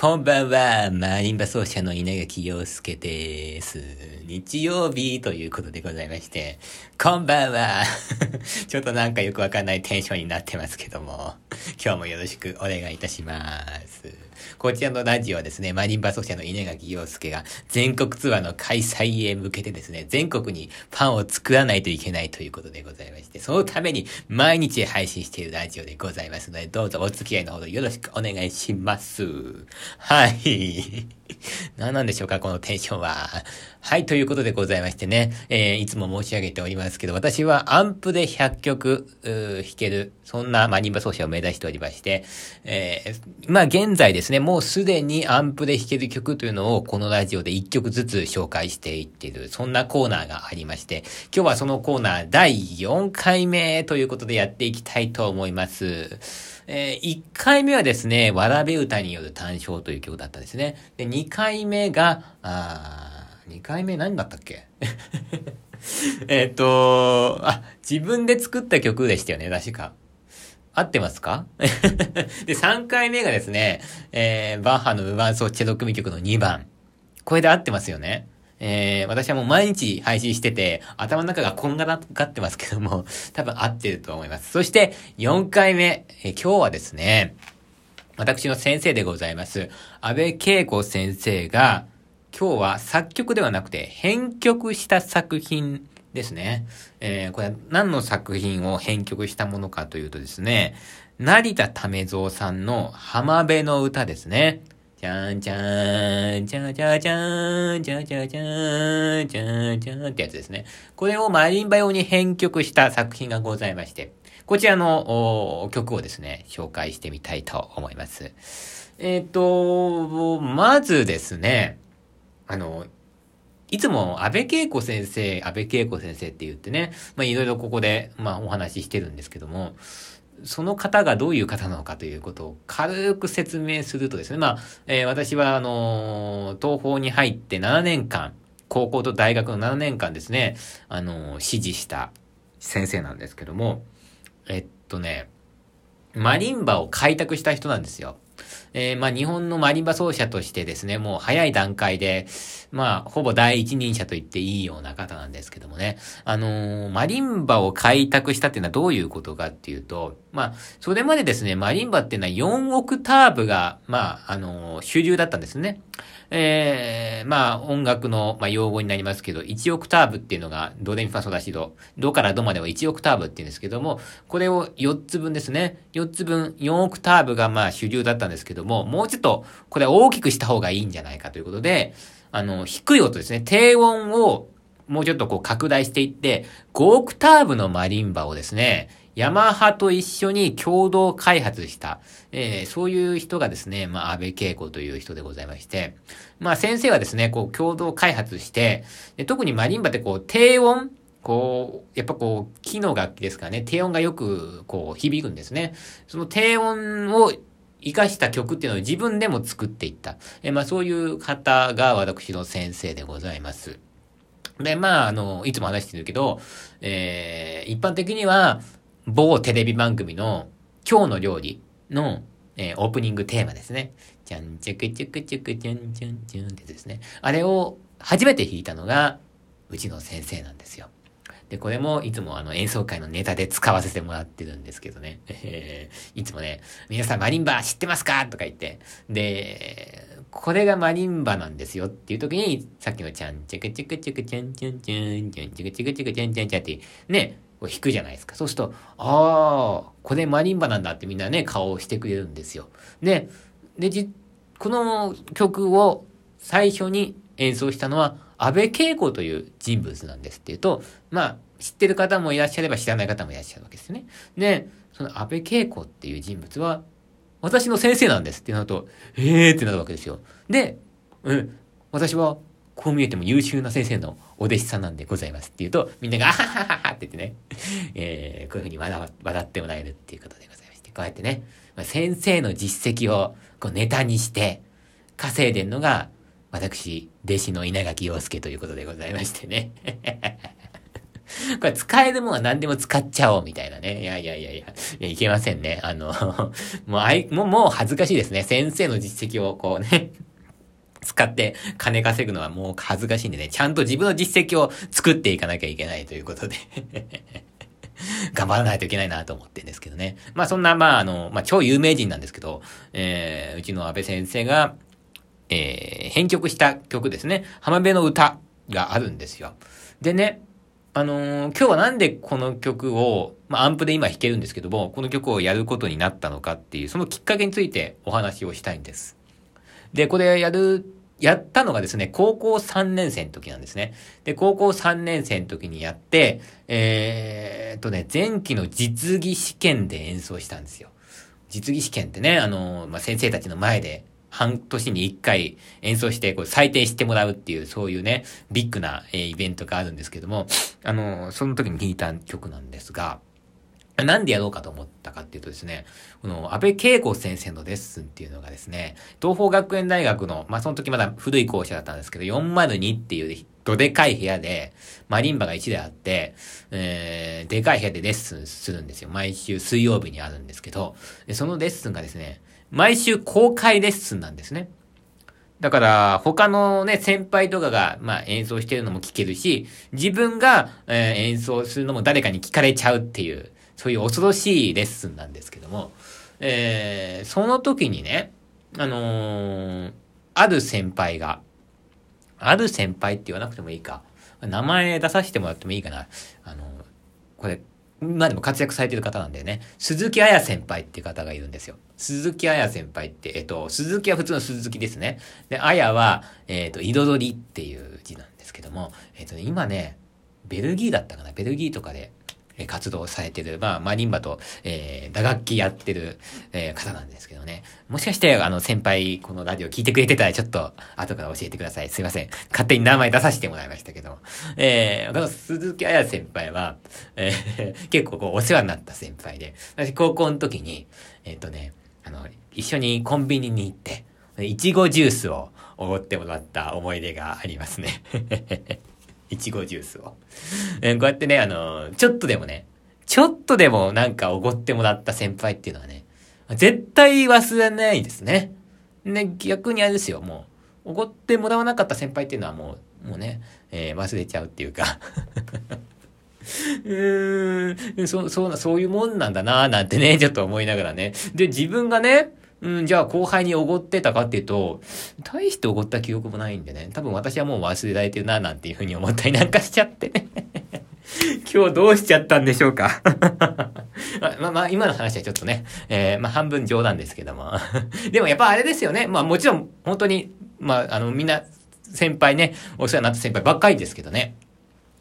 こんばんは、マリンバ奏者の稲垣陽介です。日曜日ということでございまして、こんばんは。ちょっとなんかよくわかんないテンションになってますけども、今日もよろしくお願いいたします。こちらのラジオはですね、マリンバ奏者の稲垣陽介が全国ツアーの開催へ向けてですね、全国にファンを作らないといけないということでございまして、そのために毎日配信しているラジオでございますので、どうぞお付き合いのほどよろしくお願いします。はい。何なんでしょうか、このテンションは。はい、ということでございましてね、えー、いつも申し上げておりますけど、私はアンプで100曲、弾ける、そんなマリンバ奏者を目指しておりまして、えー、まあ現在ですね、もうすでにアンプで弾ける曲というのをこのラジオで1曲ずつ紹介していっている、そんなコーナーがありまして、今日はそのコーナー第4回目ということでやっていきたいと思います。えー、1回目はですね、わらべ歌による単唱という曲だったんですね。で、2回目が、あ2回目何だったっけ？えっと、あ、自分で作った曲でしたよね、確か。合ってますか？で、3回目がですね、えー、バッハの無伴奏チェロ組曲の2番。これで合ってますよね。えー、私はもう毎日配信してて、頭の中がこんがらがってますけども、多分合ってると思います。そして、4回目、えー、今日はですね、私の先生でございます、安倍恵子先生が、今日は作曲ではなくて編曲した作品ですね。えー、これは何の作品を編曲したものかというとですね、成田為蔵さんの浜辺の歌ですね。じゃんじゃん、じゃじゃじゃん、じゃじゃじゃん、じゃんじゃんってやつですね。これをマリンバ用に編曲した作品がございまして、こちらの曲をですね、紹介してみたいと思います。えっ、ー、と、まずですね、あの、いつも安倍恵子先生、安倍恵子先生って言ってね、まあいろいろここで、まあお話ししてるんですけども、その方がどういう方なのかということを軽く説明するとですね、まあ、えー、私は、あのー、東方に入って7年間、高校と大学の7年間ですね、あのー、指示した先生なんですけども、えっとね、マリンバを開拓した人なんですよ。えー、まあ、日本のマリンバ奏者としてですね、もう早い段階で、まあ、ほぼ第一人者と言っていいような方なんですけどもね、あのー、マリンバを開拓したっていうのはどういうことかっていうと、まあ、それまでですね、マリンバっていうのは4オクターブが、まあ、あのー、主流だったんですね。えー、まあ、音楽の、まあ、用語になりますけど、1オクターブっていうのが、ドレミファソラシド。ドからドまでは1オクターブっていうんですけども、これを4つ分ですね。4つ分、4オクターブがまあ主流だったんですけども、もうちょっと、これ大きくした方がいいんじゃないかということで、あの、低い音ですね。低音を、もうちょっとこう拡大していって、5オクターブのマリンバをですね、ヤマハと一緒に共同開発した、えー、そういう人がですね、まあ、安倍恵子という人でございまして、まあ、先生はですね、こう、共同開発して、で特にマリンバってこう、低音こう、やっぱこう、木の楽器ですからね、低音がよく、こう、響くんですね。その低音を活かした曲っていうのを自分でも作っていった。えまあ、そういう方が私の先生でございます。で、まあ、あの、いつも話してるけど、えー、一般的には、某テレビ番組の今日の料理の、えー、オープニングテーマですね。じゃんちゃくちゃくちゃくちゃんちゃんちゃんってですね。あれを初めて弾いたのが、うちの先生なんですよ。で、これもいつもあの演奏会のネタで使わせてもらってるんですけどね。えー、いつもね、皆さんマリンバ知ってますかとか言って。で、これがマリンバなんですよっていう時に、さっきのちゃんちゃくちゃくちゃくちゃんちゃんちゃんちゃんちゃくちゃくちゃくちゃんちゃんちゃんって、ね、を弾くじゃないですか。そうすると、ああ、これマリンバなんだってみんなね、顔をしてくれるんですよ。で、で、じ、この曲を最初に演奏したのは、安倍恵子という人物なんですっていうと、まあ、知ってる方もいらっしゃれば知らない方もいらっしゃるわけですね。で、その安倍恵子っていう人物は、私の先生なんですってなると、ええーってなるわけですよ。で、うん、私はこう見えても優秀な先生のお弟子さんなんでございますって言うと、みんなが、あははははって言ってね、えー、こういうふうに笑笑ってもらえるっていうことでございまして、こうやってね、先生の実績をこうネタにして稼いでんのが、私、弟子の稲垣陽介ということでございましてね。これ使えるものは何でも使っちゃおうみたいなね。いやいやいやいや、いやいけませんね。あの、もうあい、もう、もう恥ずかしいですね。先生の実績をこうね、使って金稼ぐのはもう恥ずかしいんでね、ちゃんと自分の実績を作っていかなきゃいけないということで 頑張らないといけないなと思ってんですけどね。まあそんな、まああの、まあ超有名人なんですけど、えー、うちの安倍先生が、えー、編曲した曲ですね。浜辺の歌があるんですよ。でね、あのー、今日はなんでこの曲を、まあ、アンプで今弾けるんですけども、この曲をやることになったのかっていう、そのきっかけについてお話をしたいんです。で、これやるやったのがですね、高校3年生の時なんですね。で、高校3年生の時にやって、えー、っとね、前期の実技試験で演奏したんですよ。実技試験ってね、あの、まあ、先生たちの前で半年に1回演奏してこう採点してもらうっていう、そういうね、ビッグな、えー、イベントがあるんですけども、あの、その時に弾いた曲なんですが、なんでやろうかと思ったかっていうとですね、この安倍恵子先生のレッスンっていうのがですね、東方学園大学の、まあ、その時まだ古い校舎だったんですけど、402っていうどでかい部屋で、マリンバが1台あって、えー、でかい部屋でレッスンするんですよ。毎週水曜日にあるんですけど、そのレッスンがですね、毎週公開レッスンなんですね。だから、他のね、先輩とかが、まあ、演奏してるのも聞けるし、自分が、えー、演奏するのも誰かに聞かれちゃうっていう、そういう恐ろしいレッスンなんですけども、えー、その時にね、あのー、ある先輩が、ある先輩って言わなくてもいいか。名前出させてもらってもいいかな。あのー、これ、今でも活躍されてる方なんだよね。鈴木彩先輩っていう方がいるんですよ。鈴木彩先輩って、えっと、鈴木は普通の鈴木ですね。で、彩は、えっと、彩りっていう字なんですけども、えっとね、今ね、ベルギーだったかなベルギーとかで、活動されてる、まあ、マリンバと、えー、打楽器やってる、えー、方なんですけどね。もしかして、あの、先輩、このラジオ聞いてくれてたら、ちょっと、後から教えてください。すいません。勝手に名前出させてもらいましたけども。えー、この鈴木彩先輩は、えー、結構こう、お世話になった先輩で、私、高校の時に、えっ、ー、とね、あの、一緒にコンビニに行って、いちごジュースをおごってもらった思い出がありますね。いちごジュースを。え こうやってね、あの、ちょっとでもね、ちょっとでもなんかおごってもらった先輩っていうのはね、絶対忘れないですね。ね、逆にあれですよ、もう、おごってもらわなかった先輩っていうのはもう、もうね、えー、忘れちゃうっていうか うーん、そ、そう、そういうもんなんだなーなんてね、ちょっと思いながらね。で、自分がね、うん、じゃあ後輩におごってたかっていうと、大しておごった記憶もないんでね、多分私はもう忘れられてるな、なんていうふうに思ったりなんかしちゃってね。今日どうしちゃったんでしょうか ま、まあ、まあ、今の話はちょっとね、えー、まあ、半分冗談ですけども。でもやっぱあれですよね。まあ、もちろん、本当に、まあ、あの、みんな、先輩ね、お世話になった先輩ばっかりですけどね。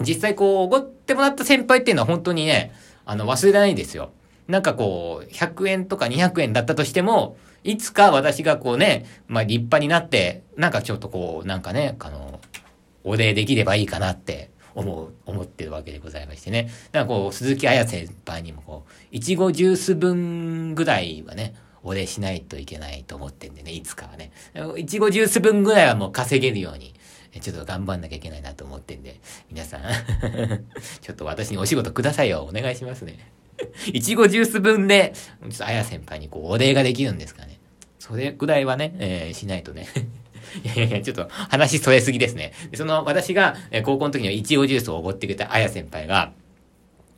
実際こう、おごってもらった先輩っていうのは本当にね、あの、忘れないんですよ。なんかこう、100円とか200円だったとしても、いつか私がこうね、まあ立派になって、なんかちょっとこう、なんかね、あの、お礼できればいいかなって思う、思ってるわけでございましてね。だかこう、鈴木彩先輩にもこう、いちごジュース分ぐらいはね、お礼しないといけないと思ってんでね、いつかはね。いちごジュース分ぐらいはもう稼げるように、ちょっと頑張んなきゃいけないなと思ってんで、皆さん ちょっと私にお仕事くださいよ。お願いしますね。いちごジュース分で、あや先輩にこう、お礼ができるんですかね。それぐらいはね、えー、しないとね。いやいやいや、ちょっと話それすぎですね。その、私が、高校の時にはいちごジュースをおごってくれたあや先輩が、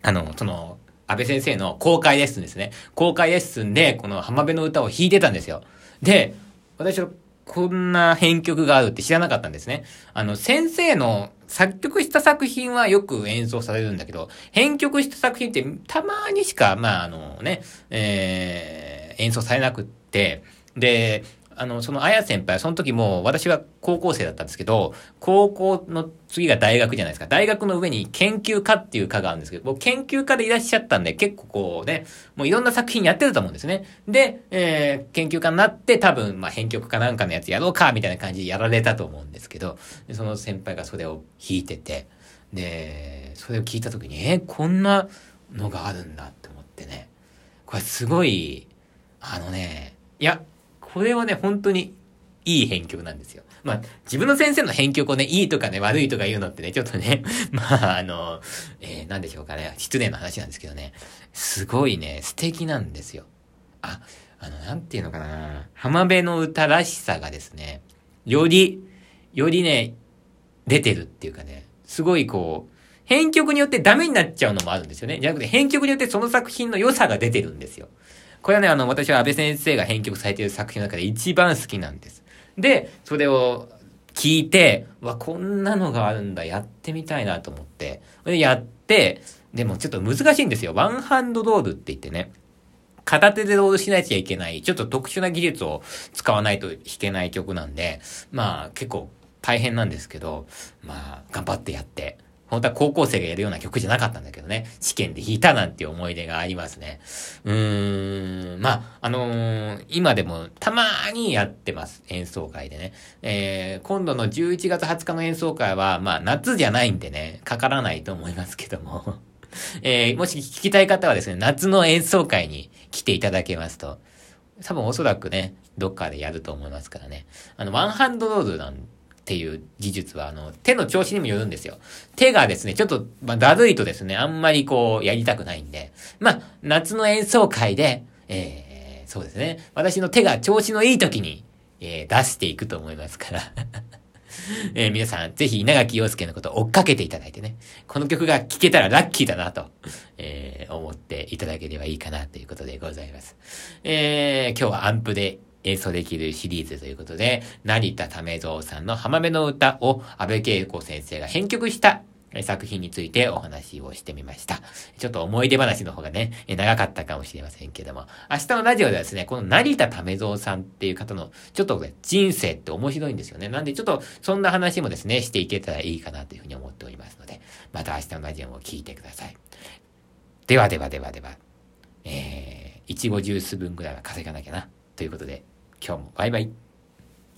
あの、その、安倍先生の公開レッスンですね。公開レッスンで、この浜辺の歌を弾いてたんですよ。で、私はこんな編曲があるって知らなかったんですね。あの、先生の作曲した作品はよく演奏されるんだけど、編曲した作品ってたまにしか、まあ、あのね、えー、演奏されなくって、で、あの、そのあや先輩はその時も私は高校生だったんですけど、高校の次が大学じゃないですか。大学の上に研究家っていう科があるんですけど、僕研究家でいらっしゃったんで結構こうね、もういろんな作品やってると思うんですね。で、えー、研究家になって多分、まあ編曲かなんかのやつやろうか、みたいな感じでやられたと思うんですけど、その先輩がそれを弾いてて、で、それを聞いた時に、えー、こんなのがあるんだって思ってね。これすごい、あのね、いや、これはね、本当にいい編曲なんですよ。まあ、自分の先生の編曲をね、いいとかね、悪いとか言うのってね、ちょっとね、まあ、あの、えー、なんでしょうかね、失礼な話なんですけどね、すごいね、素敵なんですよ。あ、あの、なんていうのかな、浜辺の歌らしさがですね、より、よりね、出てるっていうかね、すごいこう、編曲によってダメになっちゃうのもあるんですよね。じゃなくて編曲によってその作品の良さが出てるんですよ。これはね、あの、私は安倍先生が編曲されている作品の中で一番好きなんです。で、それを聞いて、わ、こんなのがあるんだ、やってみたいなと思って。で、やって、でもちょっと難しいんですよ。ワンハンドロールって言ってね。片手でロールしなきゃいけない、ちょっと特殊な技術を使わないと弾けない曲なんで、まあ結構大変なんですけど、まあ頑張ってやって、本当は高校生がやるような曲じゃなかったんだけどね、試験で弾いたなんて思い出がありますね。うーん、まあ、あのー、今でもたまにやってます。演奏会でね。えー、今度の11月20日の演奏会は、まあ、夏じゃないんでね、かからないと思いますけども。えー、もし聞きたい方はですね、夏の演奏会に来ていただけますと、多分おそらくね、どっかでやると思いますからね。あの、ワンハンドロールなんっていう技術は、あの、手の調子にもよるんですよ。手がですね、ちょっと、まあ、だるいとですね、あんまりこう、やりたくないんで、まあ、夏の演奏会で、えー、そうですね、私の手が調子のいい時に、えー、出していくと思いますから えー、皆さん、ぜひ稲垣陽介のことを追っかけていただいてね、この曲が聴けたらラッキーだなと、えー、思っていただければいいかなということでございます。えー、今日はアンプで演奏できるシリーズということで、成田為蔵さんの浜辺の歌を安倍恵子先生が編曲した作品についてお話をしてみました。ちょっと思い出話の方がね、長かったかもしれませんけども、明日のラジオではですね、この成田為蔵さんっていう方の、ちょっとね、人生って面白いんですよね。なんでちょっとそんな話もですね、していけたらいいかなというふうに思っておりますので、また明日のラジオも聞いてください。ではではではでは、えー、いちごジュース分ぐらいは稼がなきゃな。ということで、今日もバイバイ。